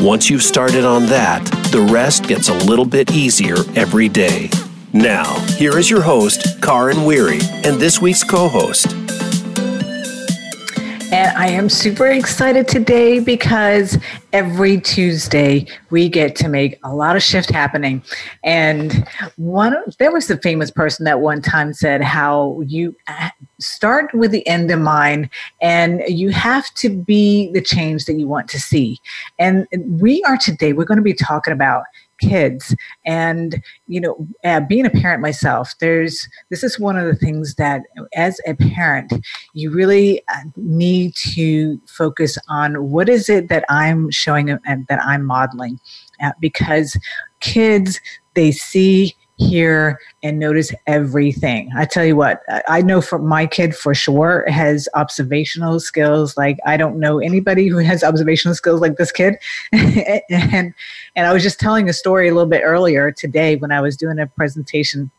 Once you've started on that, the rest gets a little bit easier every day. Now, here is your host, Karin Weary, and this week's co host, and I am super excited today because every Tuesday we get to make a lot of shift happening. And one there was a famous person that one time said how you uh, start with the end in mind and you have to be the change that you want to see. And we are today we're going to be talking about kids. And you know uh, being a parent myself there's this is one of the things that as a parent you really uh, need to focus on what is it that i'm showing and that i'm modeling uh, because kids they see hear and notice everything. I tell you what, I know for my kid for sure has observational skills. Like I don't know anybody who has observational skills like this kid. and and I was just telling a story a little bit earlier today when I was doing a presentation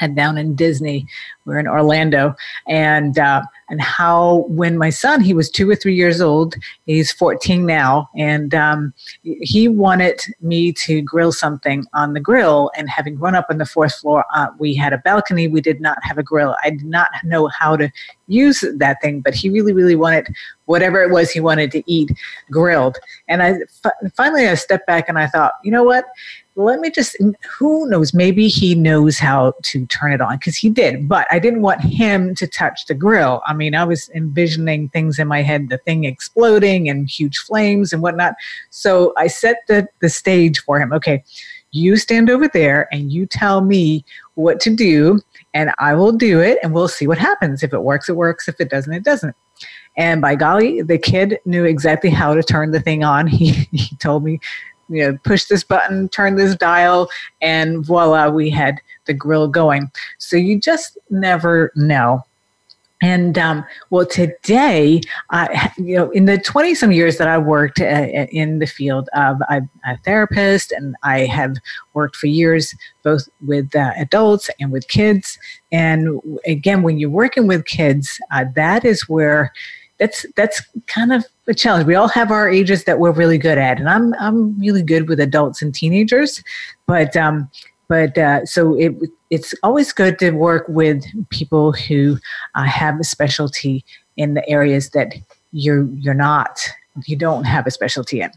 and down in Disney. We're in Orlando, and uh, and how when my son he was two or three years old, he's 14 now, and um, he wanted me to grill something on the grill. And having grown up on the fourth floor, uh, we had a balcony. We did not have a grill. I did not know how to use that thing, but he really, really wanted whatever it was he wanted to eat grilled. And I finally I stepped back and I thought, you know what? let me just who knows maybe he knows how to turn it on because he did but i didn't want him to touch the grill mean i was envisioning things in my head the thing exploding and huge flames and whatnot so i set the, the stage for him okay you stand over there and you tell me what to do and i will do it and we'll see what happens if it works it works if it doesn't it doesn't and by golly, the kid knew exactly how to turn the thing on. He, he told me you know, push this button, turn this dial, and voila, we had the grill going. So you just never know. And um, well, today, I, you know, in the 20 some years that I worked uh, in the field, of I'm a therapist and I have worked for years both with uh, adults and with kids. And again, when you're working with kids, uh, that is where that's that's kind of a challenge. We all have our ages that we're really good at, and I'm I'm really good with adults and teenagers, but um, but uh, so it it's always good to work with people who uh, have a specialty in the areas that you're you're not you don't have a specialty in.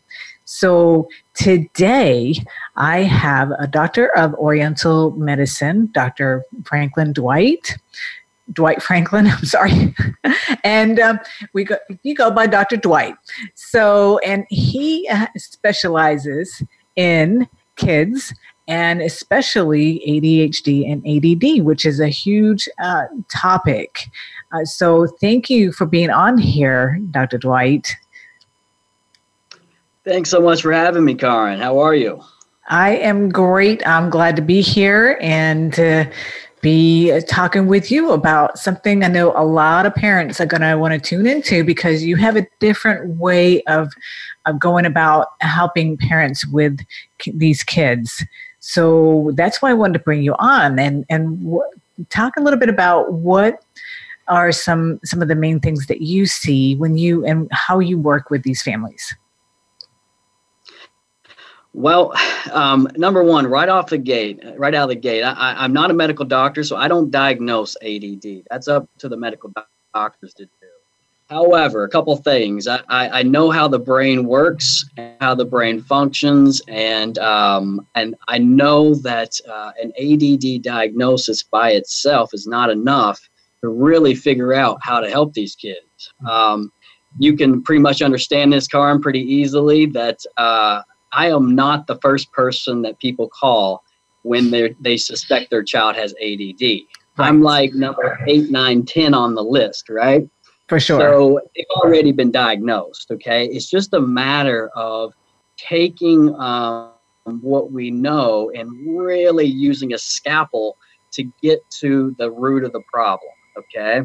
So today I have a doctor of Oriental medicine, Dr. Franklin Dwight. Dwight Franklin. I'm sorry, and um, we go you go by Dr. Dwight. So, and he uh, specializes in kids and especially ADHD and ADD, which is a huge uh, topic. Uh, so, thank you for being on here, Dr. Dwight. Thanks so much for having me, Karin. How are you? I am great. I'm glad to be here and uh, be talking with you about something I know a lot of parents are going to want to tune into because you have a different way of, of going about helping parents with these kids. So that's why I wanted to bring you on and, and w- talk a little bit about what are some, some of the main things that you see when you and how you work with these families. Well, um, number one, right off the gate, right out of the gate, I, am not a medical doctor, so I don't diagnose ADD. That's up to the medical doctors to. However, a couple things. I, I, I know how the brain works, how the brain functions, and um, and I know that uh, an ADD diagnosis by itself is not enough to really figure out how to help these kids. Um, you can pretty much understand this, Karin, pretty easily. That uh, I am not the first person that people call when they they suspect their child has ADD. Right. I'm like number eight, nine, ten on the list, right? For sure. So they've already been diagnosed. Okay, it's just a matter of taking um, what we know and really using a scalpel to get to the root of the problem. Okay.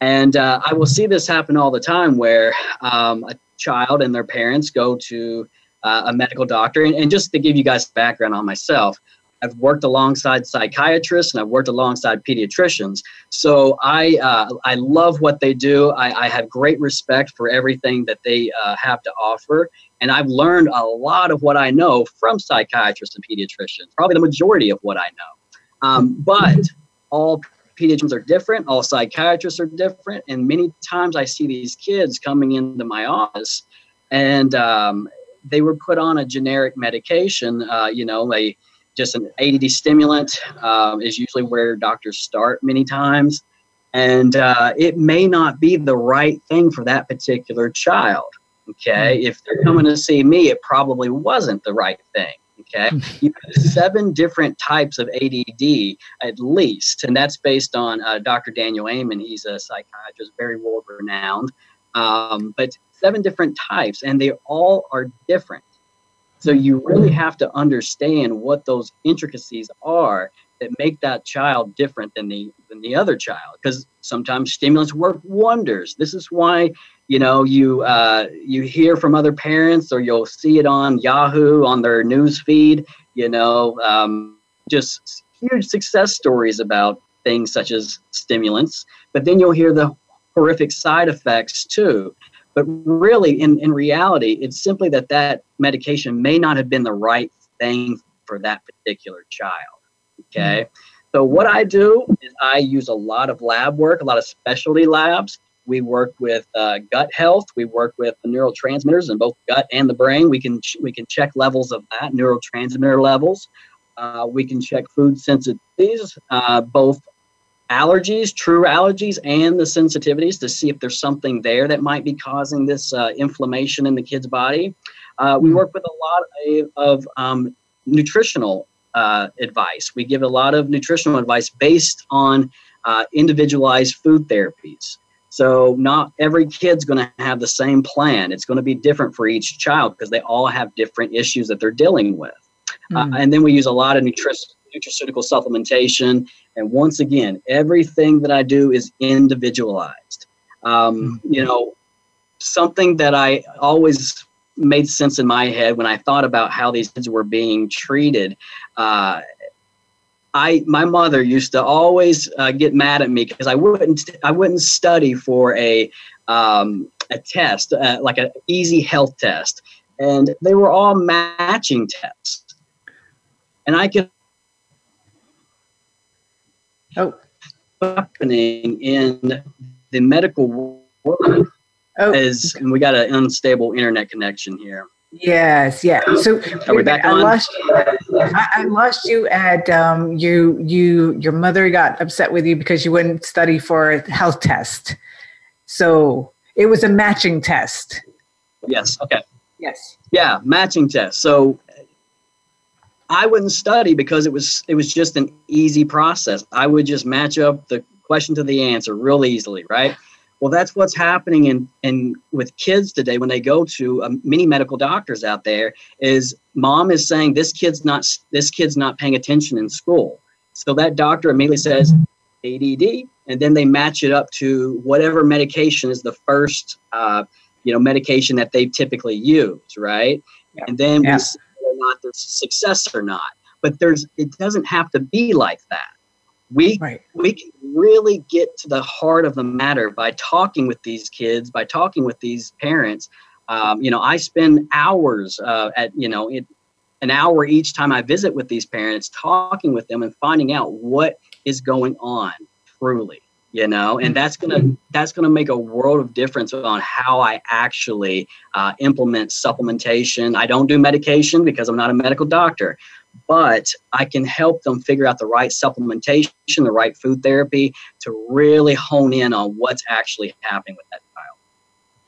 And uh, I will see this happen all the time where um, a child and their parents go to uh, a medical doctor. And, and, just to give you guys background on myself, I've worked alongside psychiatrists and I've worked alongside pediatricians. So I, uh, I love what they do. I, I, have great respect for everything that they uh, have to offer. And I've learned a lot of what I know from psychiatrists and pediatricians, probably the majority of what I know. Um, but all pediatricians are different, all psychiatrists are different. And many times I see these kids coming into my office and um, they were put on a generic medication, uh, you know, a just an ADD stimulant um, is usually where doctors start many times. And uh, it may not be the right thing for that particular child. Okay. Mm-hmm. If they're coming to see me, it probably wasn't the right thing. Okay. Mm-hmm. You have seven different types of ADD at least. And that's based on uh, Dr. Daniel Amen. He's a psychiatrist, very world renowned. Um, but seven different types, and they all are different. So you really have to understand what those intricacies are that make that child different than the than the other child. Because sometimes stimulants work wonders. This is why you know you uh, you hear from other parents or you'll see it on Yahoo on their news feed. You know, um, just huge success stories about things such as stimulants. But then you'll hear the horrific side effects too. But really, in, in reality, it's simply that that medication may not have been the right thing for that particular child. Okay. Mm-hmm. So, what I do is I use a lot of lab work, a lot of specialty labs. We work with uh, gut health. We work with the neurotransmitters in both gut and the brain. We can we can check levels of that neurotransmitter levels. Uh, we can check food sensitivities, uh, both allergies, true allergies, and the sensitivities to see if there's something there that might be causing this uh, inflammation in the kid's body. Uh, we hmm. work with a lot of, of um, nutritional uh, advice. We give a lot of nutritional advice based on uh, individualized food therapies. So, not every kid's going to have the same plan. It's going to be different for each child because they all have different issues that they're dealing with. Mm. and then we use a lot of nutrition nutraceutical supplementation. And once again, everything that I do is individualized. Um, mm-hmm. You know, something that I always made sense in my head when I thought about how these kids were being treated. Uh, I my mother used to always uh, get mad at me because I wouldn't I wouldn't study for a um, a test uh, like an easy health test, and they were all matching tests, and I could oh. happening in the medical world oh. is, and we got an unstable internet connection here. Yes, yeah. So are we back I on? Lost you, I, I lost you at um, you. You your mother got upset with you because you wouldn't study for a health test. So it was a matching test. Yes. Okay. Yes. Yeah, matching test. So I wouldn't study because it was it was just an easy process. I would just match up the question to the answer real easily, right? Well, that's what's happening in, in with kids today when they go to um, many medical doctors out there. Is mom is saying this kid's not this kid's not paying attention in school, so that doctor immediately says ADD, and then they match it up to whatever medication is the first uh, you know medication that they typically use, right? Yeah. And then yeah. we not there's success or not. But there's it doesn't have to be like that. We right. we can really get to the heart of the matter by talking with these kids, by talking with these parents. Um, you know, I spend hours uh, at you know it, an hour each time I visit with these parents, talking with them and finding out what is going on truly you know and that's gonna that's gonna make a world of difference on how i actually uh, implement supplementation. I don't do medication because i'm not a medical doctor but i can help them figure out the right supplementation the right food therapy to really hone in on what's actually happening with that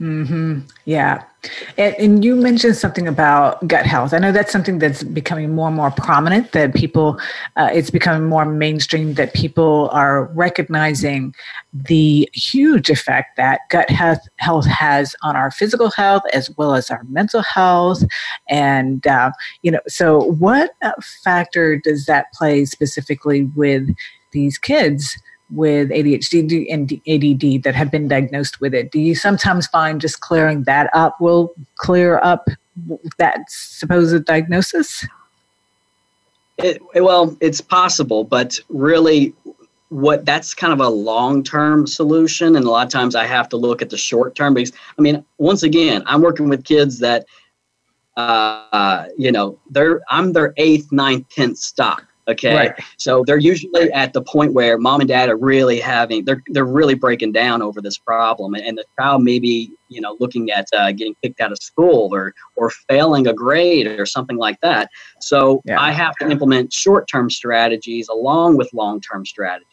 mm-hmm. yeah And, and, you mentioned something about gut health. I know that's something that's becoming more and more prominent. That people, uh, it's becoming more mainstream. That people are recognizing the huge effect that gut health health has on our physical health as well as our mental health. And uh, you know, so what uh, factor does that play specifically with these kids? With ADHD and ADD that have been diagnosed with it. Do you sometimes find just clearing that up will clear up that supposed diagnosis? It, well, it's possible, but really, what that's kind of a long term solution. And a lot of times I have to look at the short term because, I mean, once again, I'm working with kids that, uh, you know, they're I'm their eighth, ninth, tenth stop Okay. Right. So they're usually at the point where mom and dad are really having, they're, they're really breaking down over this problem. And, the child may be, you know, looking at uh, getting kicked out of school or, or failing a grade or something like that. So yeah. I have to implement short term strategies along with long term strategies.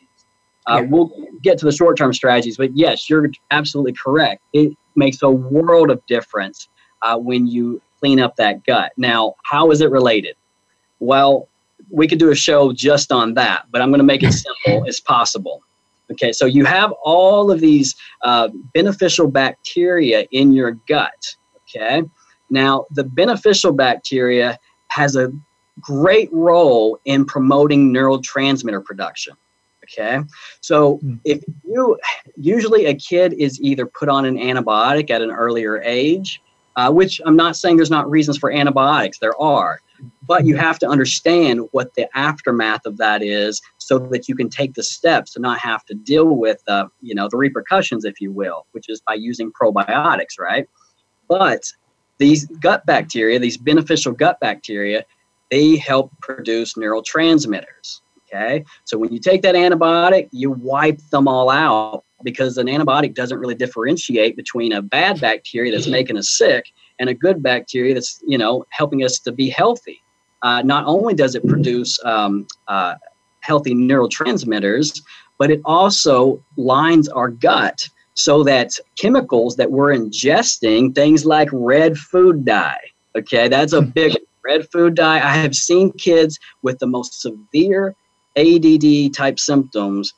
Uh, yeah. We'll get to the short term strategies, but yes, you're absolutely correct. It makes a world of difference uh, when you clean up that gut. Now, how is it related? Well, we could do a show just on that, but I'm going to make it simple as possible. Okay, so you have all of these uh, beneficial bacteria in your gut. Okay, now the beneficial bacteria has a great role in promoting neurotransmitter production. Okay, so hmm. if you usually a kid is either put on an antibiotic at an earlier age, uh, which I'm not saying there's not reasons for antibiotics, there are but you have to understand what the aftermath of that is so that you can take the steps to not have to deal with uh, you know the repercussions if you will which is by using probiotics right? But these gut bacteria these beneficial gut bacteria they help produce neurotransmitters okay? So when you take that antibiotic you wipe them all out because an antibiotic doesn't really differentiate between a bad bacteria that's making us sick and a good bacteria that's you know helping us to be healthy. Uh, not only does it produce um, uh, healthy neurotransmitters, but it also lines our gut so that chemicals that we're ingesting, things like red food dye, okay, that's a big red food dye. I have seen kids with the most severe ADD type symptoms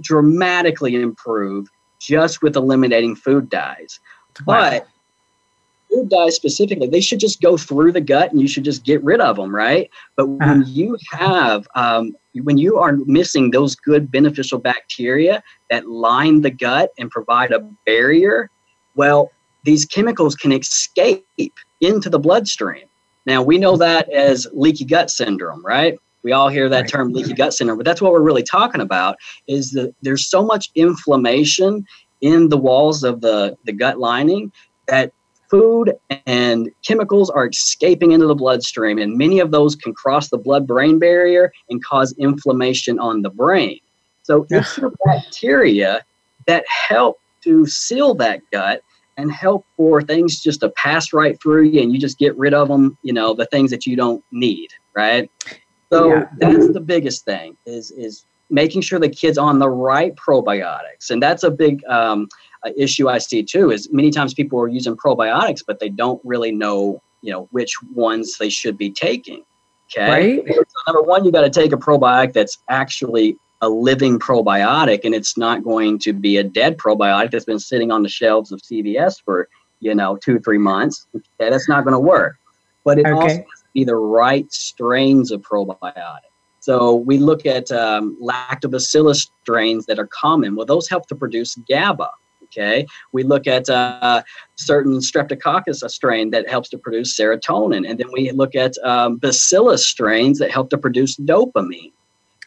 dramatically improve just with eliminating food dyes. Wow. But food dyes specifically, they should just go through the gut and you should just get rid of them, right? But when uh-huh. you have, um, when you are missing those good beneficial bacteria that line the gut and provide a barrier, well, these chemicals can escape into the bloodstream. Now, we know that as leaky gut syndrome, right? We all hear that right. term leaky gut syndrome, but that's what we're really talking about is that there's so much inflammation in the walls of the, the gut lining that food and chemicals are escaping into the bloodstream, and many of those can cross the blood brain barrier and cause inflammation on the brain. So it's your bacteria that help to seal that gut and help for things just to pass right through you and you just get rid of them, you know, the things that you don't need, right? So yeah. that's the biggest thing is is making sure the kids on the right probiotics. And that's a big um, issue I see too is many times people are using probiotics, but they don't really know, you know, which ones they should be taking. Okay. Right. So number one, you got to take a probiotic that's actually a living probiotic and it's not going to be a dead probiotic that's been sitting on the shelves of CVS for, you know, two, three months. Okay, that's not going to work. But it okay. also has to be the right strains of probiotic. So we look at um, lactobacillus strains that are common. Well, those help to produce GABA. Okay, we look at uh, certain Streptococcus strain that helps to produce serotonin, and then we look at um, Bacillus strains that help to produce dopamine.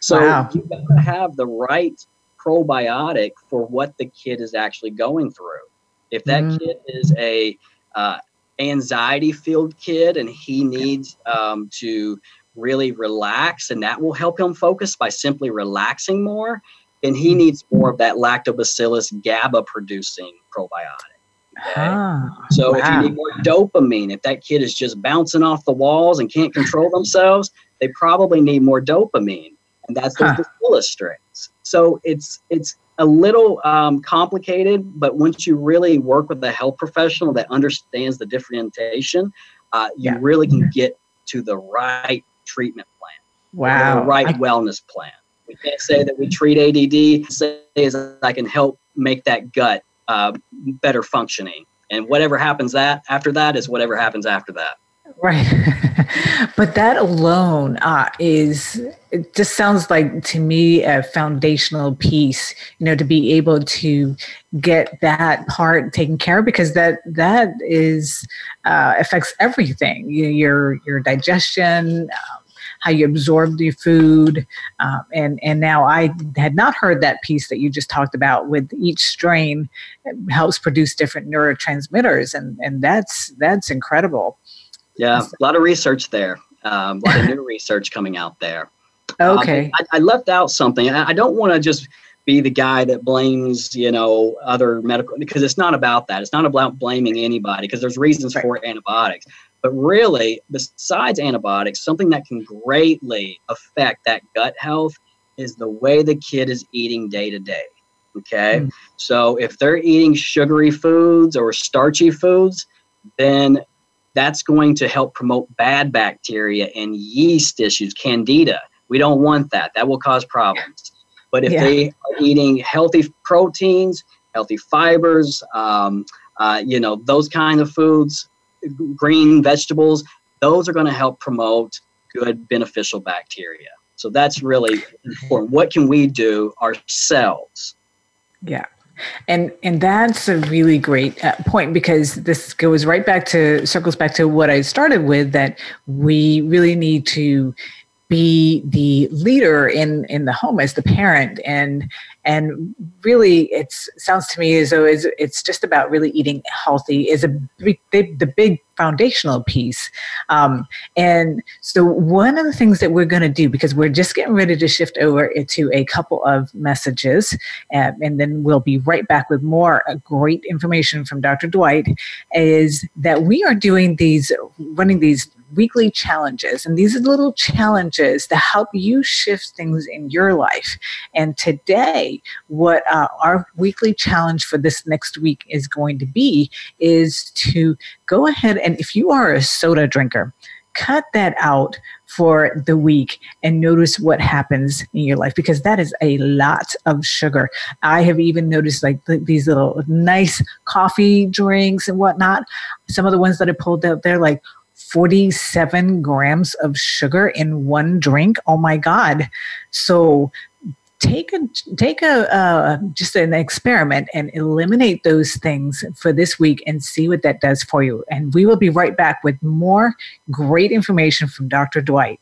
So wow. you got to have the right probiotic for what the kid is actually going through. If that mm. kid is a uh, anxiety filled kid and he needs um, to really relax and that will help him focus by simply relaxing more and he needs more of that lactobacillus GABA producing probiotic. Okay? Ah, so wow. if you need more dopamine, if that kid is just bouncing off the walls and can't control themselves, they probably need more dopamine, and that's those huh. bacillus strains. So it's it's a little um, complicated, but once you really work with a health professional that understands the differentiation, uh, you yeah. really can get to the right treatment plan. Wow. The right I- wellness plan. We can't say that we treat ADD. Say is I can help make that gut uh, better functioning, and whatever happens that after that is whatever happens after that. Right. but that alone uh, is, it just sounds like to me a foundational piece, you know, to be able to get that part taken care of because that, that is, uh, affects everything your, your digestion, um, how you absorb the food. Um, and, and now I had not heard that piece that you just talked about with each strain helps produce different neurotransmitters. And, and that's, that's incredible. Yeah, a lot of research there. Um, a lot of new research coming out there. Okay. Um, I, I, left out something. I, I don't want to just be the guy that blames, you know, other medical because it's not about that. It's not about blaming anybody because there's reasons right. for antibiotics. But really, besides antibiotics, something that can greatly affect that gut health is the way the kid is eating day to day. Okay. Mm. So if they're eating sugary foods or starchy foods, then that's going to help promote bad bacteria and yeast issues, candida. We don't want that. That will cause problems. But if yeah. they are eating healthy proteins, healthy fibers, um, uh, you know, those kind of foods, green vegetables, those are going to help promote good beneficial bacteria. So that's really important. What can we do ourselves? Yeah. And and that's a really great uh, point because this goes right back to circles back to what I started with that we really need to be the leader in in the home as the parent. And and really it sounds to me as though it's, it's just about really eating healthy is a big, the big foundational piece. Um, and so one of the things that we're going to do because we're just getting ready to shift over to a couple of messages and, and then we'll be right back with more uh, great information from dr dwight is that we are doing these running these weekly challenges. And these are little challenges to help you shift things in your life. And today, what uh, our weekly challenge for this next week is going to be is to go ahead and if you are a soda drinker, cut that out for the week and notice what happens in your life because that is a lot of sugar. I have even noticed like these little nice coffee drinks and whatnot. Some of the ones that I pulled out there, like 47 grams of sugar in one drink. Oh my God. So take a take a uh, just an experiment and eliminate those things for this week and see what that does for you and we will be right back with more great information from dr dwight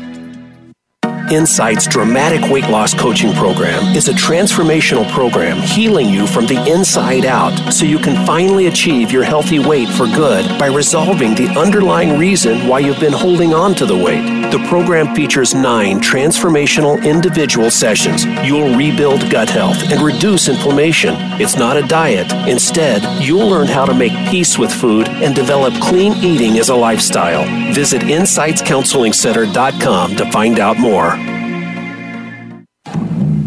Insight's dramatic weight loss coaching program is a transformational program healing you from the inside out so you can finally achieve your healthy weight for good by resolving the underlying reason why you've been holding on to the weight. The program features nine transformational individual sessions. You'll rebuild gut health and reduce inflammation. It's not a diet. Instead, you'll learn how to make peace with food and develop clean eating as a lifestyle. Visit InsightsCounselingCenter.com to find out more.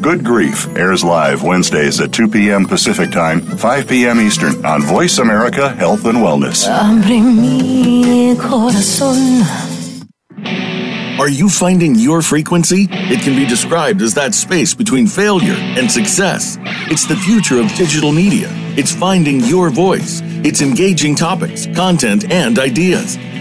Good Grief airs live Wednesdays at 2 p.m. Pacific Time, 5 p.m. Eastern on Voice America Health and Wellness. Are you finding your frequency? It can be described as that space between failure and success. It's the future of digital media. It's finding your voice. It's engaging topics, content, and ideas.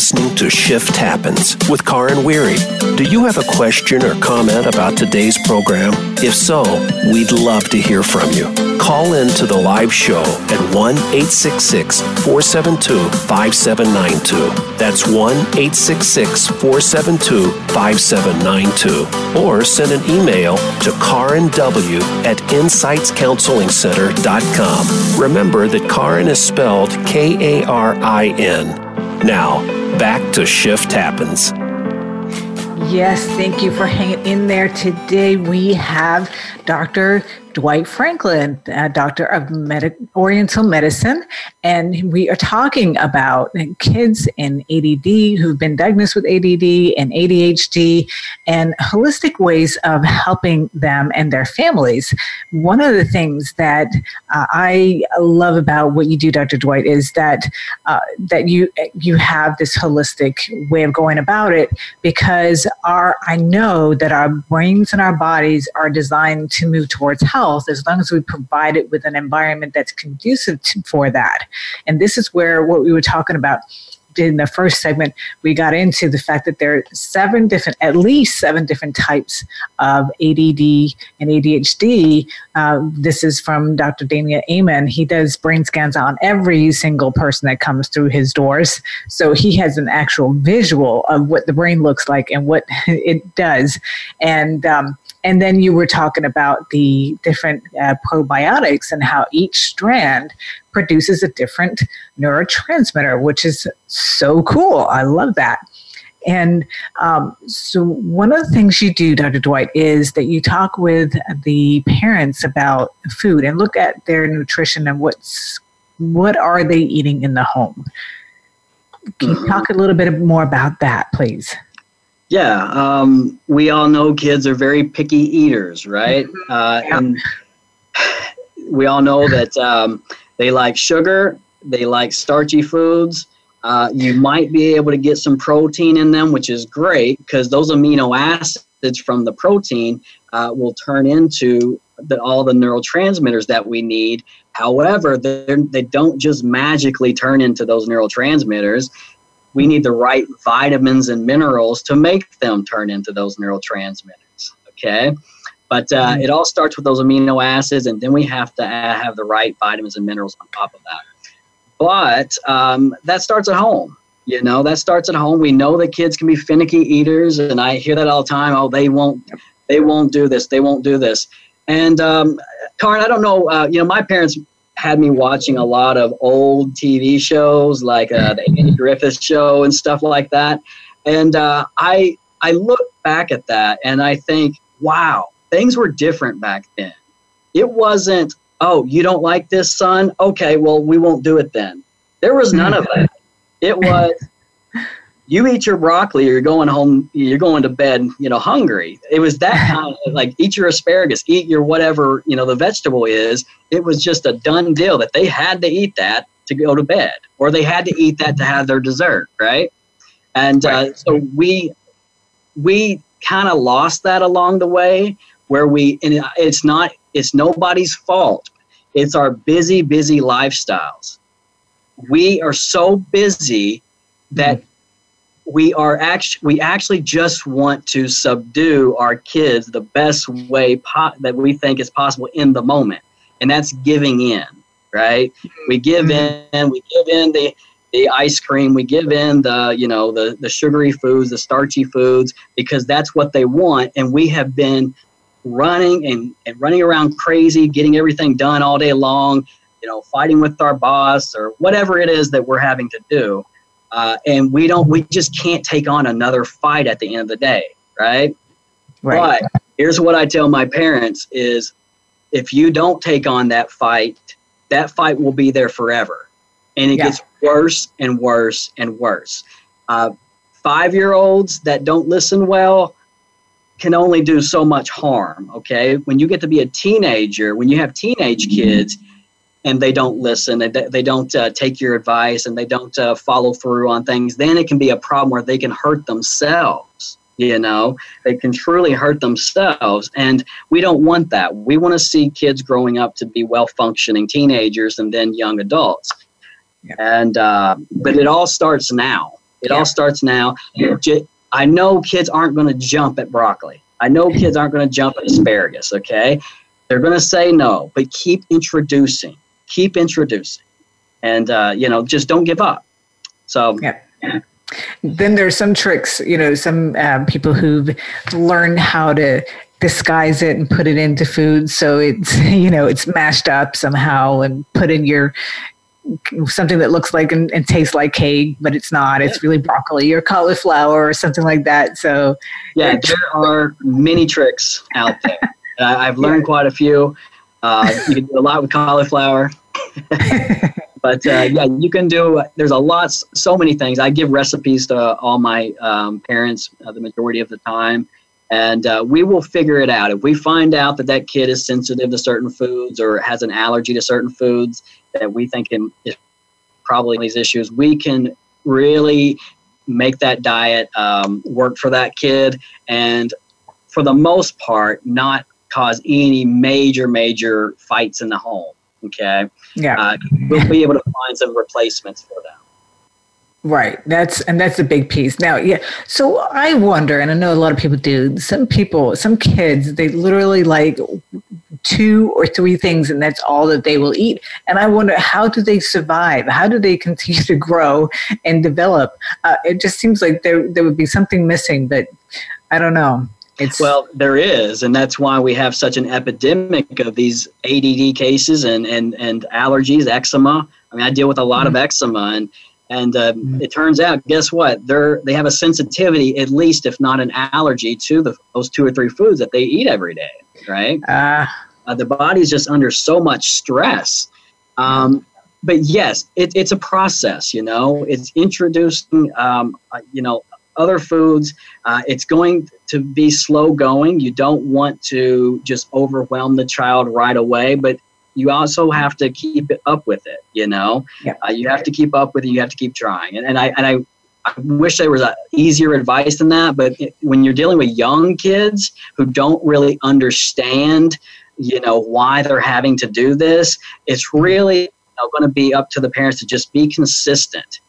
Listening to Shift Happens with Karin Weary. Do you have a question or comment about today's program? If so, we'd love to hear from you. Call in to the live show at 1 866 472 5792. That's 1 866 472 5792. Or send an email to karinw at insightscounselingcenter.com. Remember that Karin is spelled K A R I N. Now, back to Shift Happens. Yes, thank you for hanging in there. Today we have Dr. Dwight Franklin, doctor of Medi- Oriental Medicine, and we are talking about kids in ADD who've been diagnosed with ADD and ADHD and holistic ways of helping them and their families. One of the things that uh, I love about what you do, Dr. Dwight, is that uh, that you you have this holistic way of going about it because our I know that our brains and our bodies are designed to move towards health health as long as we provide it with an environment that's conducive to, for that. And this is where what we were talking about in the first segment, we got into the fact that there are seven different, at least seven different types of ADD and ADHD. Uh, this is from Dr. Daniel Amen. He does brain scans on every single person that comes through his doors. So he has an actual visual of what the brain looks like and what it does. And um, and then you were talking about the different uh, probiotics and how each strand produces a different neurotransmitter, which is so cool. I love that. And um, so, one of the things you do, Dr. Dwight, is that you talk with the parents about food and look at their nutrition and what's what are they eating in the home. Can you mm-hmm. talk a little bit more about that, please? Yeah, um, we all know kids are very picky eaters, right? Mm-hmm. Uh, yeah. And we all know that um, they like sugar, they like starchy foods. Uh, you might be able to get some protein in them, which is great because those amino acids from the protein uh, will turn into the, all the neurotransmitters that we need. However, they don't just magically turn into those neurotransmitters. We need the right vitamins and minerals to make them turn into those neurotransmitters. Okay. But uh, mm-hmm. it all starts with those amino acids, and then we have to have the right vitamins and minerals on top of that. But um, that starts at home. You know, that starts at home. We know that kids can be finicky eaters, and I hear that all the time. Oh, they won't, they won't do this. They won't do this. And um, Karin, I don't know. Uh, you know, my parents had me watching a lot of old TV shows like uh, the Andy Griffith Show and stuff like that. And uh, I I look back at that and I think, wow, things were different back then. It wasn't, oh, you don't like this, son? Okay, well, we won't do it then. There was none of that. It was, you eat your broccoli, you're going home, you're going to bed, you know, hungry. It was that kind of like eat your asparagus, eat your whatever, you know, the vegetable is. It was just a done deal that they had to eat that to go to bed or they had to eat that to have their dessert, right? And uh, so we, we kind of lost that along the way where we and it's not it's nobody's fault it's our busy busy lifestyles we are so busy that. We are actually we actually just want to subdue our kids the best way po- that we think is possible in the moment and that's giving in right we give mm-hmm. in we give in the the ice cream we give in the you know the the sugary foods the starchy foods because that's what they want and we have been running and, and running around crazy, getting everything done all day long, you know, fighting with our boss or whatever it is that we're having to do. Uh, and we don't, we just can't take on another fight at the end of the day, right? Right. But here's what I tell my parents is if you don't take on that fight, that fight will be there forever. And it Yeah. gets worse and worse and worse. Uh, Five year olds that don't listen well can only do so much harm, okay? When you get to be a teenager, when you have teenage kids and they don't listen, they, they don't uh, take your advice and they don't uh, follow through on things, then it can be a problem where they can hurt themselves you know? They can truly hurt themselves and we don't want that. We want to see kids growing up to be well functioning teenagers and then young adults. Yeah. and uh, but it all starts now. It Yeah. all starts now. I know kids aren't going to jump at broccoli. I know kids aren't going to jump at asparagus okay? They're going to say no but keep introducing keep introducing. And uh, you know just don't give up. So Yeah. Then there's some tricks, you know, some um, people who've learned how to disguise it and put it into food. So it's you know it's mashed up somehow and put in your something that looks like and, and tastes like cake but it's not. It's really broccoli or cauliflower or something like that. So Yeah, there are many tricks out there. Uh, I've learned quite a few. Uh, you can do a lot with cauliflower. but uh, yeah, you can do, there's a lot, so many things. I give recipes to all my um, parents uh, the majority of the time. And uh, we will figure it out. If we find out that that kid is sensitive to certain foods or has an allergy to certain foods that we think is probably these issues, we can really make that diet um, work for that kid and for the most part not cause any major major fights in the home okay yeah uh, we'll be able to find some replacements for them Right. That's and that's a big piece. Now, yeah. So I wonder, and I know a lot of people do. Some people, some kids, they literally like two or three things, and that's all that they will eat. And I wonder, how do they survive? How do they continue to grow and develop? Uh, it just seems like there there would be something missing, but I don't know. It's well there is and that's why we have such an epidemic of these add cases and and and allergies eczema. I mean i deal with a lot of eczema and and uh, it turns out guess what? They're they have a sensitivity at least if not an allergy to the, those two or three foods that they eat every day right? Uh, uh, the body's just under so much stress. Um, but yes, it, it's a process. You know, it's introducing, um, uh, you know, other foods. Uh, it's going to be slow going. You don't want to just overwhelm the child right away, but you also have to keep it up with it. You know, Yeah. uh, you have to keep up with it. You have to keep trying. And, and I and I. I wish there was easier advice than that, but it, when you're dealing with young kids who don't really understand you know why they're having to do this it's really you know, going to be up to the parents to just be consistent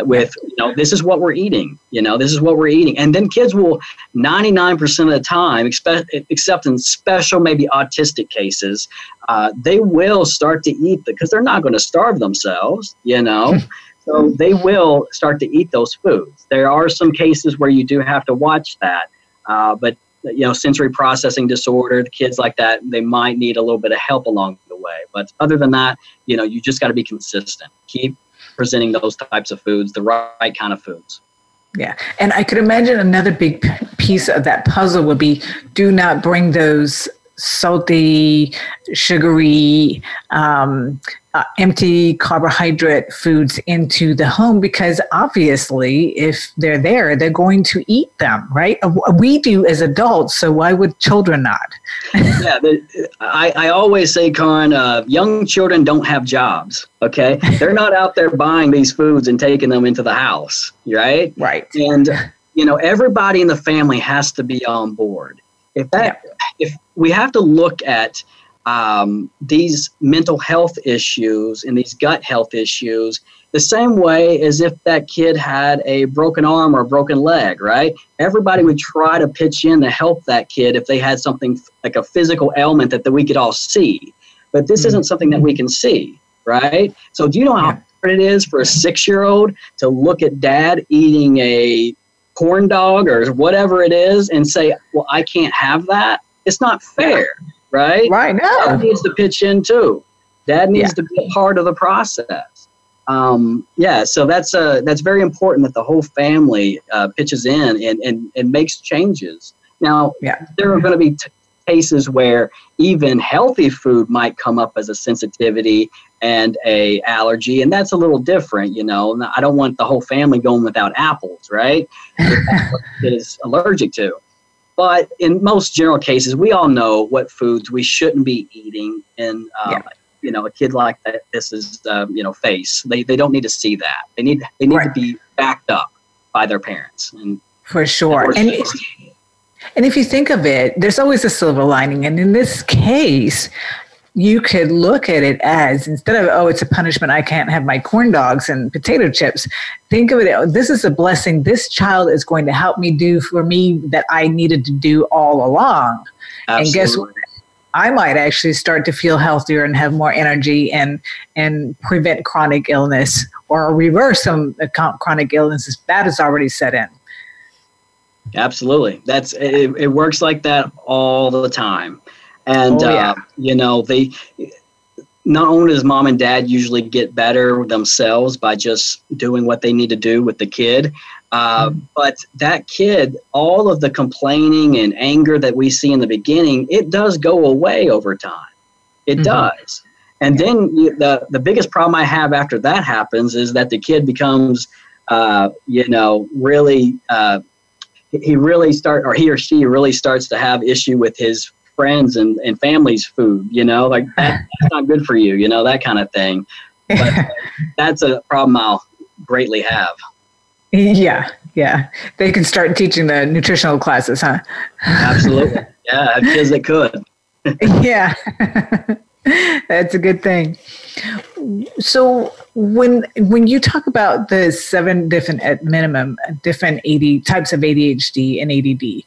with you know this is what we're eating you know this is what we're eating. And then kids will 99% of the time expe- except in special maybe autistic cases uh, they will start to eat because they're not going to starve themselves you know? So they will start to eat those foods. There are some cases where you do have to watch that uh, but you know sensory processing disorder the kids like that they might need a little bit of help along the way. But other than that you know you just got to be consistent. Keep presenting those types of foods the right, kind of foods Yeah. And I could imagine another big piece of that puzzle would be do not bring those salty, sugary, um, uh, empty carbohydrate foods into the home because obviously, if they're there, they're going to eat them, right? Uh, We do as adults, so why would children not? yeah the, I, I always say Karin, uh, young children don't have jobs okay they're not out there buying these foods and taking them into the house right Right. and you know everybody in the family has to be on board if that if we have to look at um, these mental health issues and these gut health issues the same way as if that kid had a broken arm or a broken leg right? Everybody would try to pitch in to help that kid if they had something like a physical ailment that, that we could all see. But this isn't something that we can see right? So do you know how hard it is for a six year old to look at dad eating a corn dog or whatever it is and say, well, I can't have that. It's not fair, right? Right. Dad No. needs to pitch in too. Dad needs Yeah. to be a part of the process. Um, yeah, so that's uh, that's very important that the whole family uh, pitches in and, and, and makes changes. Now, Yeah. there are going to be t- cases where even healthy food might come up as a sensitivity and a allergy, and that's a little different. You know, I don't want the whole family going without apples, right? That's what the kid is allergic to. But in most general cases, we all know what foods we shouldn't be eating in, um, Yeah. you know, a kid like that. This is, um, you know, face. They, they don't need to see that. They need they need Right. to be backed up by their parents. And For sure. And and if you think of it, there's always a silver lining. And in this case, you could look at it as instead of oh it's a punishment i can't have my corn dogs and potato chips think of it oh, this is a blessing this child is going to help me do for me that i needed to do all along Absolutely. And guess what? I might actually start to feel healthier and have more energy and and prevent chronic illness or reverse some uh, chron- chronic illnesses that has already set in Absolutely. That's it, it works like that all the time. And Oh, yeah. uh, you know, they not only does mom and dad usually get better themselves by just doing what they need to do with the kid, uh, Mm-hmm. but that kid, all of the complaining and anger that we see in the beginning, it does go away over time. It Mhm. does. And then you, the the biggest problem I have after that happens is that the kid becomes, uh, you know, really. He really start or he or she really starts to have issue with his friends and, and family's food you know like that, that's not good for you you know that kind of thing. But that's a problem i'll greatly have. Yeah yeah. They can start teaching the nutritional classes huh? Absolutely. Yeah kids that could. Yeah. That's a good thing so when when you talk about the seven different at minimum different 80 types of adhd and add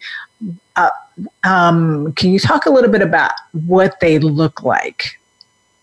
uh, um, can you talk a little bit about what they look like?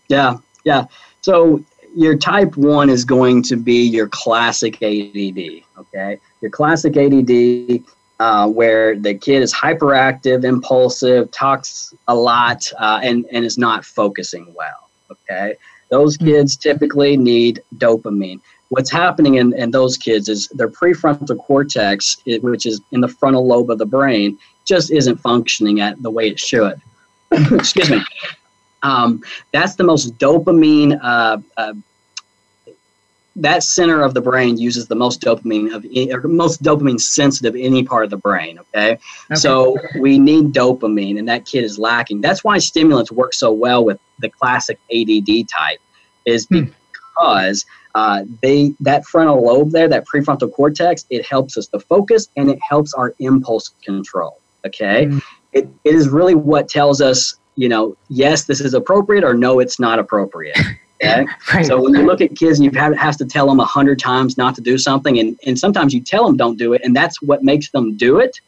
Yeah yeah. So your type one is going to be your classic add okay? Your classic add uh, where the kid is hyperactive impulsive talks a lot uh, and, and is not focusing well okay those kids typically need dopamine. What's happening in, in those kids is their prefrontal cortex which is in the frontal lobe of the brain just isn't functioning at the way it should. Excuse me. Um, that's the most dopamine uh, uh, that center of the brain uses the most dopamine of any- or most dopamine sensitive any part of the brain okay? so we need dopamine and that kid is lacking that's why stimulants work so well with the classic add type is Hmm. because uh, they that frontal lobe there that prefrontal cortex it helps us to focus and it helps our impulse control okay Mm. it, it is really what tells us you know yes this is appropriate or no it's not appropriate okay right. so when you look at kids and you have, have to tell them a hundred times not to do something, and, and sometimes you tell them don't do it, and that's what makes them do it.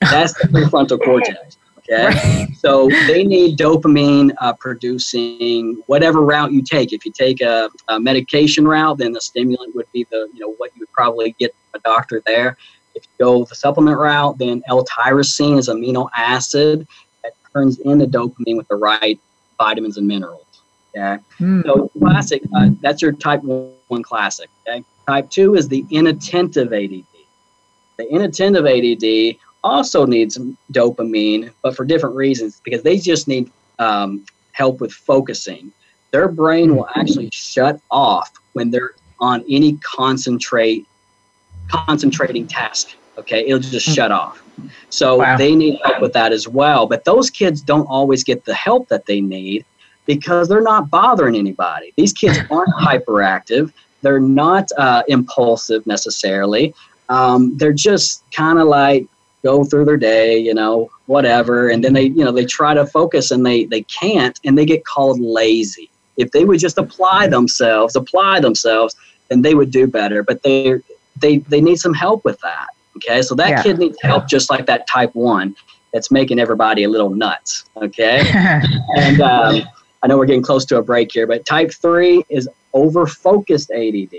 That's the prefrontal cortex. Okay, Right. so they need dopamine uh, producing whatever route you take. If you take a, a medication route, then the stimulant would be the you know what you would probably get a doctor there. If you go the supplement route, then L-tyrosine is amino acid that turns into dopamine with the right vitamins and minerals. Okay. Mm. So classic, uh, that's your type one classic. Okay. Type two is the inattentive ADD. The inattentive ADD also needs dopamine, but for different reasons because they just need um, help with focusing. Their brain will actually shut off when they're on any concentrate concentrating task. Okay, it'll just shut off. So Wow. they need help with that as well. But those kids don't always get the help that they need because they're not bothering anybody. These kids aren't hyperactive. They're not uh, impulsive necessarily. Um, they're just kind of like go through their day, you know, whatever, and then they, you know, they try to focus and they they can't, and they get called lazy. If they would just apply themselves, apply themselves, then they would do better. But they they they need some help with that. Okay, so that Yeah. kid needs help just like that type one that's making everybody a little nuts. Okay and um, I know we're getting close to a break here, but type three is over focused ADD.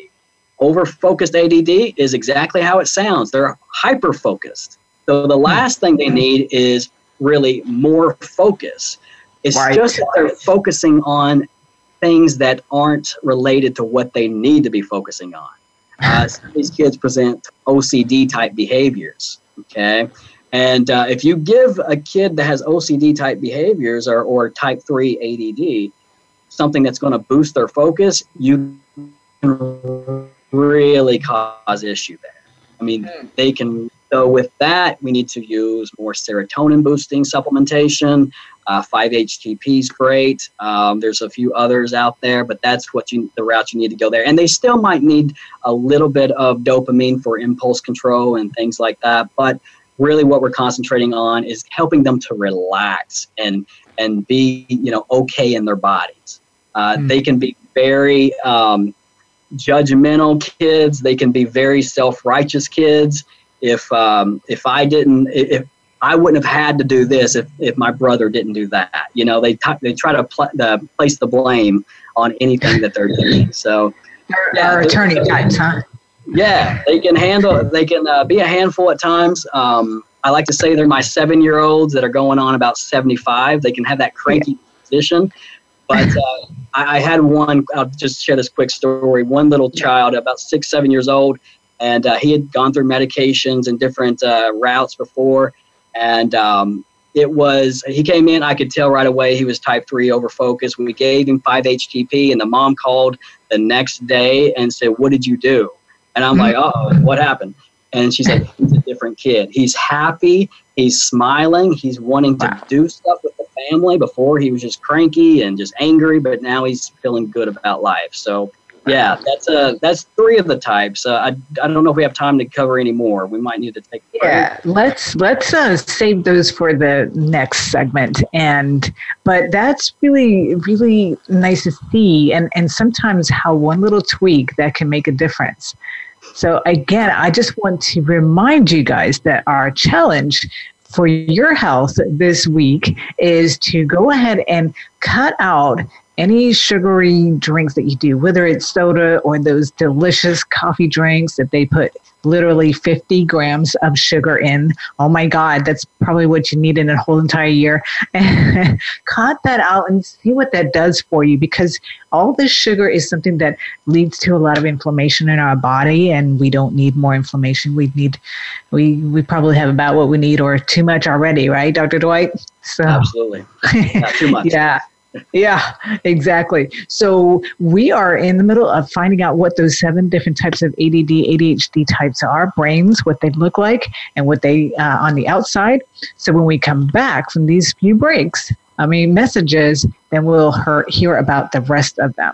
Over focused ADD is exactly how it sounds. They're hyper focused. So the last thing they need is really more focus. It's Right. just that they're focusing on things that aren't related to what they need to be focusing on. Uh, these kids present OCD type behaviors. Okay. And uh, if you give a kid that has OCD type behaviors or, or type 3 ADD something that's going to boost their focus, you can really cause issue there. I mean, hmm. they can. So with that, we need to use more serotonin boosting supplementation. Uh, 5-HTP is great. Um, there's a few others out there, but that's what you the route you need to go there. And they still might need a little bit of dopamine for impulse control and things like that. But really, what we're concentrating on is helping them to relax and and be you know okay in their bodies. Uh, mm. They can be very um, judgmental kids. They can be very self-righteous kids. If um, if I didn't, if I wouldn't have had to do this if, if my brother didn't do that. You know, they t- they try to pl- uh, place the blame on anything that they're doing. So, yeah, our attorney types, huh? Yeah, they can handle. They can uh, be a handful at times. Um, I like to say they're my seven-year-olds that are going on about seventy-five. They can have that cranky position, but uh, I, I, had one. I'll just share this quick story. One little child, about six, seven years old, and uh, he had gone through medications and different uh, routes before, and um, it was he came in. I could tell right away he was type three over focus. We gave him five HTP, and the mom called the next day and said, "What did you do?" And I'm mm-hmm. like, "Oh, what happened?" And she said, "He's a different kid. He's happy. He's smiling. He's wanting to wow. do stuff with the family. Before he was just cranky and just angry, but now he's feeling good about life. So yeah, that's uh that's three of the types. Uh, I I don't know if we have time to cover any more. We might need to take. Yeah, let's let's uh, save those for the next segment. And but that's really really nice to see, and and sometimes how one little tweak that can make a difference. So again, I just want to remind you guys that our challenge for your health this week is to go ahead and cut out any sugary drinks that you do, whether it's soda or those delicious coffee drinks that they put literally 50 grams of sugar in. Oh my God, that's probably what you need in a whole entire year. Cut that out and see what that does for you because all this sugar is something that leads to a lot of inflammation in our body and we don't need more inflammation. We need, we, we probably have about what we need or too much already, right, Dr. Dwight? So, Absolutely. Not too much. yeah yeah, exactly. So we are in the middle of finding out what those seven different types of ADD, ADHD types are, brains, what they look like, and what they uh, on the outside. So when we come back from these few breaks, I mean messages, then we'll hear, hear about the rest of them.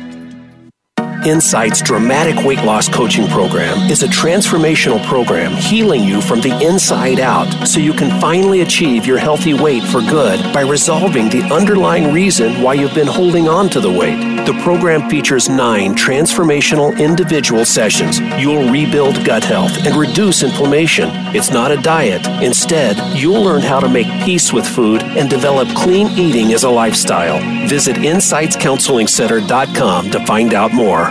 Insight's dramatic weight loss coaching program is a transformational program healing you from the inside out so you can finally achieve your healthy weight for good by resolving the underlying reason why you've been holding on to the weight. The program features nine transformational individual sessions. You'll rebuild gut health and reduce inflammation. It's not a diet. Instead, you'll learn how to make peace with food and develop clean eating as a lifestyle. Visit InsightsCounselingCenter.com to find out more.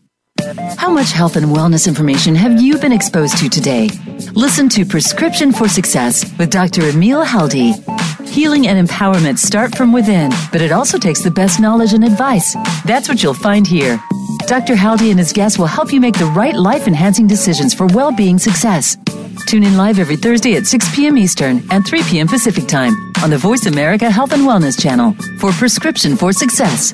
How much health and wellness information have you been exposed to today? Listen to Prescription for Success with Dr. Emil Haldi. Healing and empowerment start from within, but it also takes the best knowledge and advice. That's what you'll find here. Dr. Haldi and his guests will help you make the right life enhancing decisions for well being success. Tune in live every Thursday at 6 p.m. Eastern and 3 p.m. Pacific Time on the Voice America Health and Wellness channel for Prescription for Success.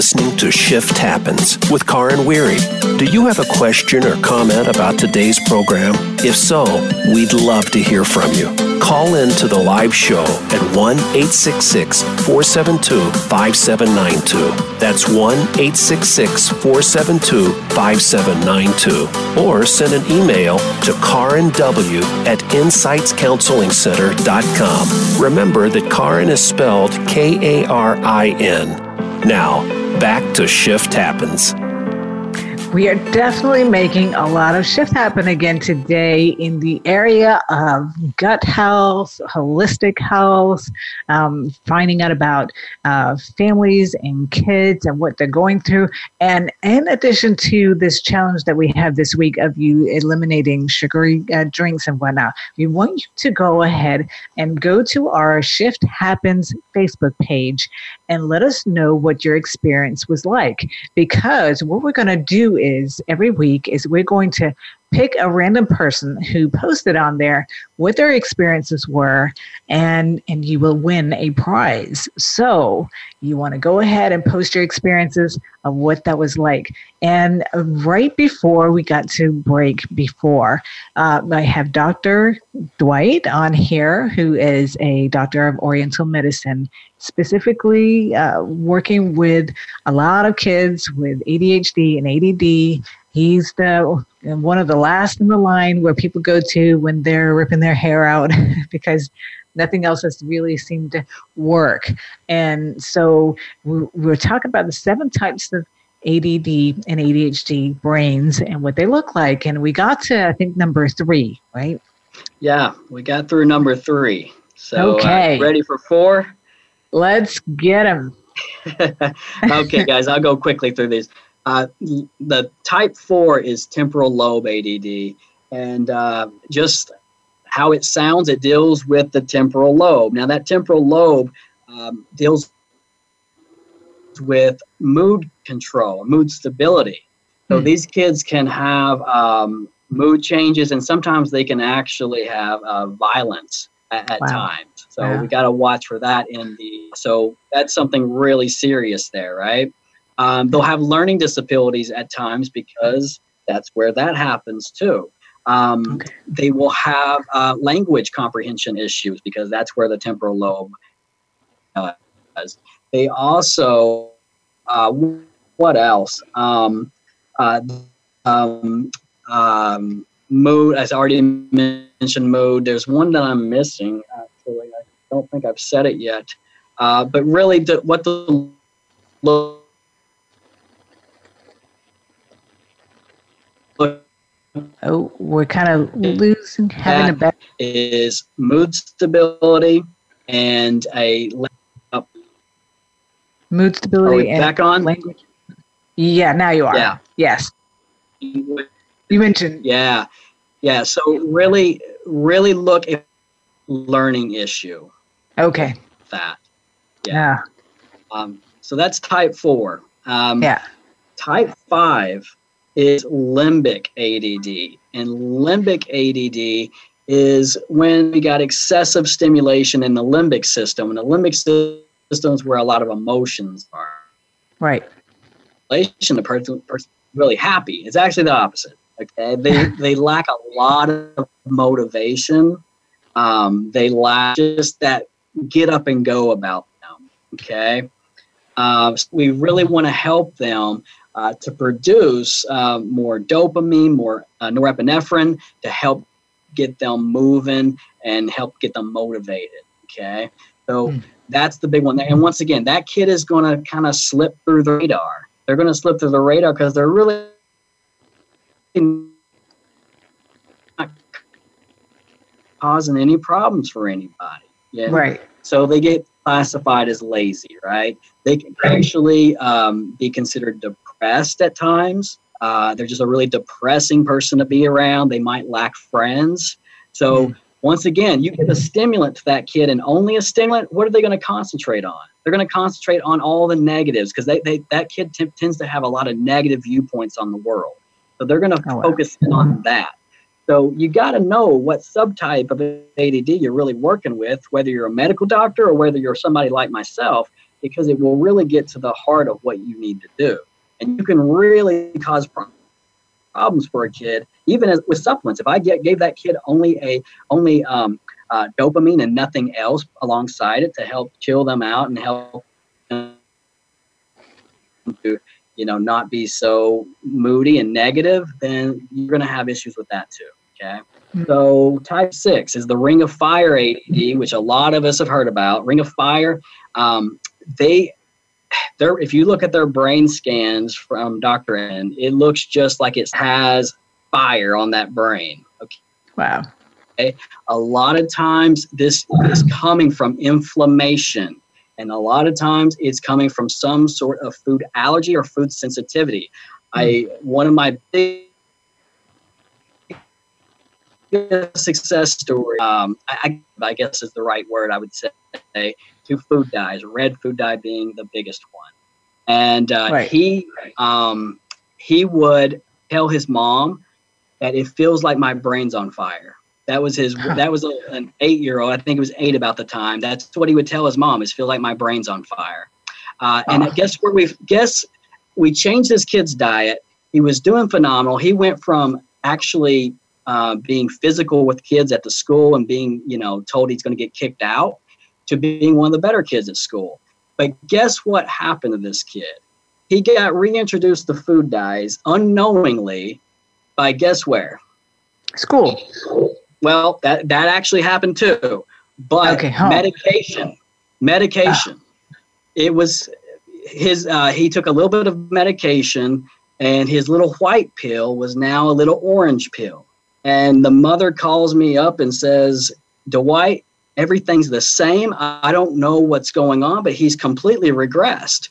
Listening to Shift Happens with Karin Weary. Do you have a question or comment about today's program? If so, we'd love to hear from you. Call in to the live show at 1 866 472 5792. That's 1 866 472 5792. Or send an email to Karin W at insightscounselingcenter.com. Remember that Karin is spelled K A R I N. Now, back to Shift Happens. We are definitely making a lot of shift happen again today in the area of gut health, holistic health, um, finding out about uh, families and kids and what they're going through. And in addition to this challenge that we have this week of you eliminating sugary uh, drinks and whatnot, we want you to go ahead and go to our Shift Happens Facebook page and let us know what your experience was like. Because what we're going to do is every week is we're going to pick a random person who posted on there what their experiences were and and you will win a prize. So you want to go ahead and post your experiences of what that was like. And right before we got to break before uh, i have dr dwight on here who is a doctor of oriental medicine specifically uh, working with a lot of kids with adhd and add He's the one of the last in the line where people go to when they're ripping their hair out because nothing else has really seemed to work. And so we, we're talking about the seven types of ADD and ADHD brains and what they look like. And we got to, I think, number three, right? Yeah, we got through number three. So, okay. Uh, ready for four? Let's get them. okay, guys, I'll go quickly through these. Uh, the type four is temporal lobe ADD, and uh, just how it sounds, it deals with the temporal lobe. Now, that temporal lobe um, deals with mood control, mood stability. So hmm. these kids can have um, mood changes, and sometimes they can actually have uh, violence at, at wow. times. So we got to watch for that in the. So that's something really serious there, right? Um, they'll have learning disabilities at times because that's where that happens too. Um, okay. They will have uh, language comprehension issues because that's where the temporal lobe uh, is. They also, uh, what else? Um, uh, um, um, mode, as I already mentioned, mode. There's one that I'm missing. Actually, I don't think I've said it yet. Uh, but really, the, what the Oh, we're kind of losing, having a bad. Is mood stability and a mood stability and back on language. Yeah, now you are. Yeah. Yes. You mentioned. Yeah, yeah. So really, really look at learning issue. Okay. That. Yeah. yeah. Um, so that's type four. Um, yeah. Type five is limbic ADD. And limbic ADD is when we got excessive stimulation in the limbic system. And the limbic system is where a lot of emotions are. Right. Relation, the person, person really happy. It's actually the opposite. Okay. They, they lack a lot of motivation. Um, they lack just that get up and go about them. Okay. Uh, so we really want to help them uh, to produce uh, more dopamine, more uh, norepinephrine to help get them moving and help get them motivated. Okay, so mm. that's the big one. And once again, that kid is going to kind of slip through the radar. They're going to slip through the radar because they're really not causing any problems for anybody. Yeah. Right. So they get classified as lazy, right? They can actually um, be considered depressed at times. Uh, they're just a really depressing person to be around. They might lack friends. So, mm. once again, you give a stimulant to that kid and only a stimulant, what are they going to concentrate on? They're going to concentrate on all the negatives because they, they, that kid t- tends to have a lot of negative viewpoints on the world. So, they're going to oh, focus wow. on that. So you got to know what subtype of ADD you're really working with, whether you're a medical doctor or whether you're somebody like myself, because it will really get to the heart of what you need to do. And you can really cause problems for a kid, even as, with supplements. If I get, gave that kid only a only um, uh, dopamine and nothing else alongside it to help chill them out and help them to you know not be so moody and negative, then you're going to have issues with that too. Okay. Hmm. So type six is the Ring of Fire ADD, which a lot of us have heard about. Ring of Fire, um, they, they if you look at their brain scans from Dr. Amen, it looks just like it has fire on that brain. Okay. Wow. Okay. A lot of times this is coming from inflammation. And a lot of times it's coming from some sort of food allergy or food sensitivity. I hmm. one of my big success story. Um, I, I, guess is the right word I would say. Two food dyes, red food dye being the biggest one, and uh, right. he um, he would tell his mom that it feels like my brain's on fire. That was his. That was a, an eight-year-old. I think it was eight about the time. That's what he would tell his mom. Is feel like my brain's on fire. Uh, and uh. guess where we guess we changed his kid's diet. He was doing phenomenal. He went from actually uh, being physical with kids at the school and being, you know, told he's going to get kicked out to being one of the better kids at school. But guess what happened to this kid? He got reintroduced to food dyes unknowingly by guess where? School. Well, that, that actually happened too. But okay, medication, medication. Ah. It was his, uh, he took a little bit of medication and his little white pill was now a little orange pill. And the mother calls me up and says, Dwight, everything's the same. I don't know what's going on, but he's completely regressed.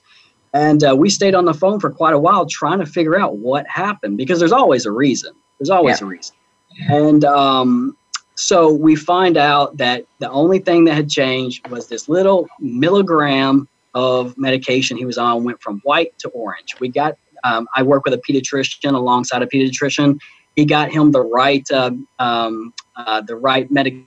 And uh, we stayed on the phone for quite a while trying to figure out what happened because there's always a reason. There's always yeah. a reason. And um, so we find out that the only thing that had changed was this little milligram of medication he was on went from white to orange. We got, um, I work with a pediatrician alongside a pediatrician, he got him the right uh, um, uh, the right medication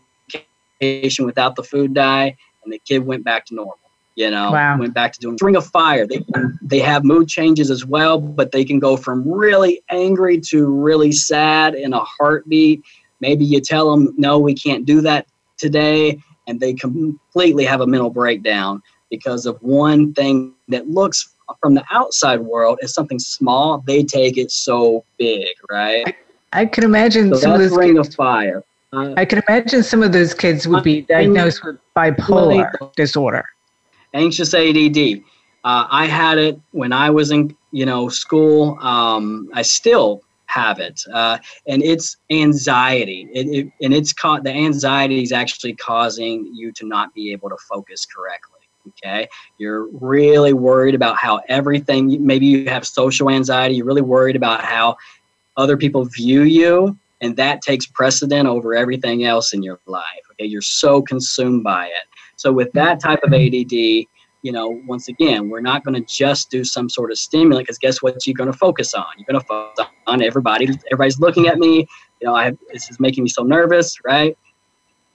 without the food dye, and the kid went back to normal. You know, wow. went back to doing Ring of Fire. They they have mood changes as well, but they can go from really angry to really sad in a heartbeat. Maybe you tell them, no, we can't do that today, and they completely have a mental breakdown because of one thing that looks from the outside world as something small. They take it so big, right? I can imagine so some of those Ring kids, of Fire. Uh, I can imagine some of those kids would be diagnosed with bipolar disorder. Anxious ADD. Uh, I had it when I was in, you know, school. Um, I still have it, uh, and it's anxiety. It, it, and it's caught. The anxiety is actually causing you to not be able to focus correctly. Okay, you're really worried about how everything. Maybe you have social anxiety. You're really worried about how other people view you and that takes precedent over everything else in your life okay? You're so consumed by it. So with that type of add you know once again we're not going to just do some sort of stimulant because guess what you're going to focus on? You're going to focus on everybody everybody's looking at me you know I, this is making me so nervous right?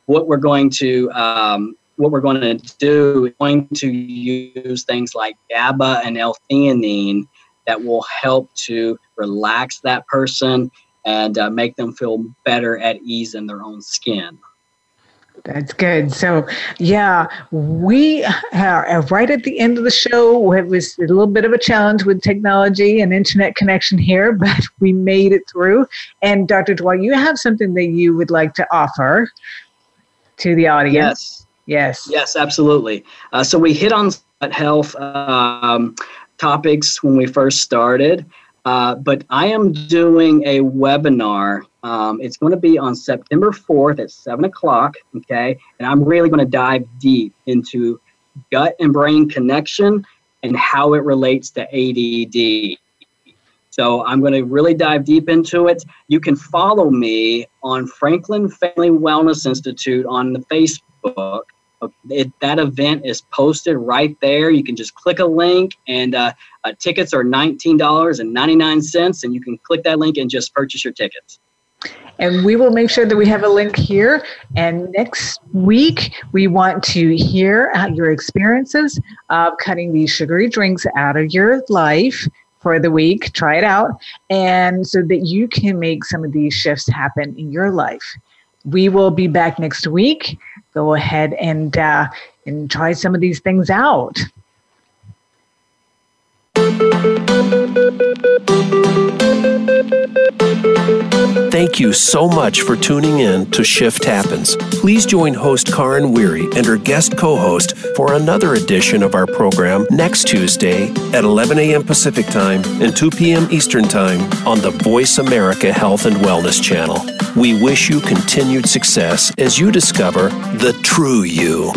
What we're going to um, what we're going to do is going to use things like GABA and L-theanine that will help to relax that person and uh, make them feel better at ease in their own skin. That's good. So, yeah, we are right at the end of the show. It was a little bit of a challenge with technology and internet connection here, but we made it through. And Dr. Dwight, you have something that you would like to offer to the audience. Yes. Yes. Yes, absolutely. Uh, so we hit on health. Um, topics when we first started. Uh, but I am doing a webinar. Um, it's going to be on September 4th at 7 o'clock. Okay. And I'm really going to dive deep into gut and brain connection and how it relates to ADD. So I'm going to really dive deep into it. You can follow me on Franklin Family Wellness Institute on the Facebook. It, that event is posted right there. You can just click a link, and uh, uh, tickets are $19.99, and you can click that link and just purchase your tickets. And we will make sure that we have a link here. And next week, we want to hear your experiences of cutting these sugary drinks out of your life for the week. Try it out. And so that you can make some of these shifts happen in your life. We will be back next week. Go ahead and, uh, and try some of these things out. Thank you so much for tuning in to Shift Happens. Please join host Karin Weary and her guest co host for another edition of our program next Tuesday at 11 a.m. Pacific Time and 2 p.m. Eastern Time on the Voice America Health and Wellness channel. We wish you continued success as you discover the true you.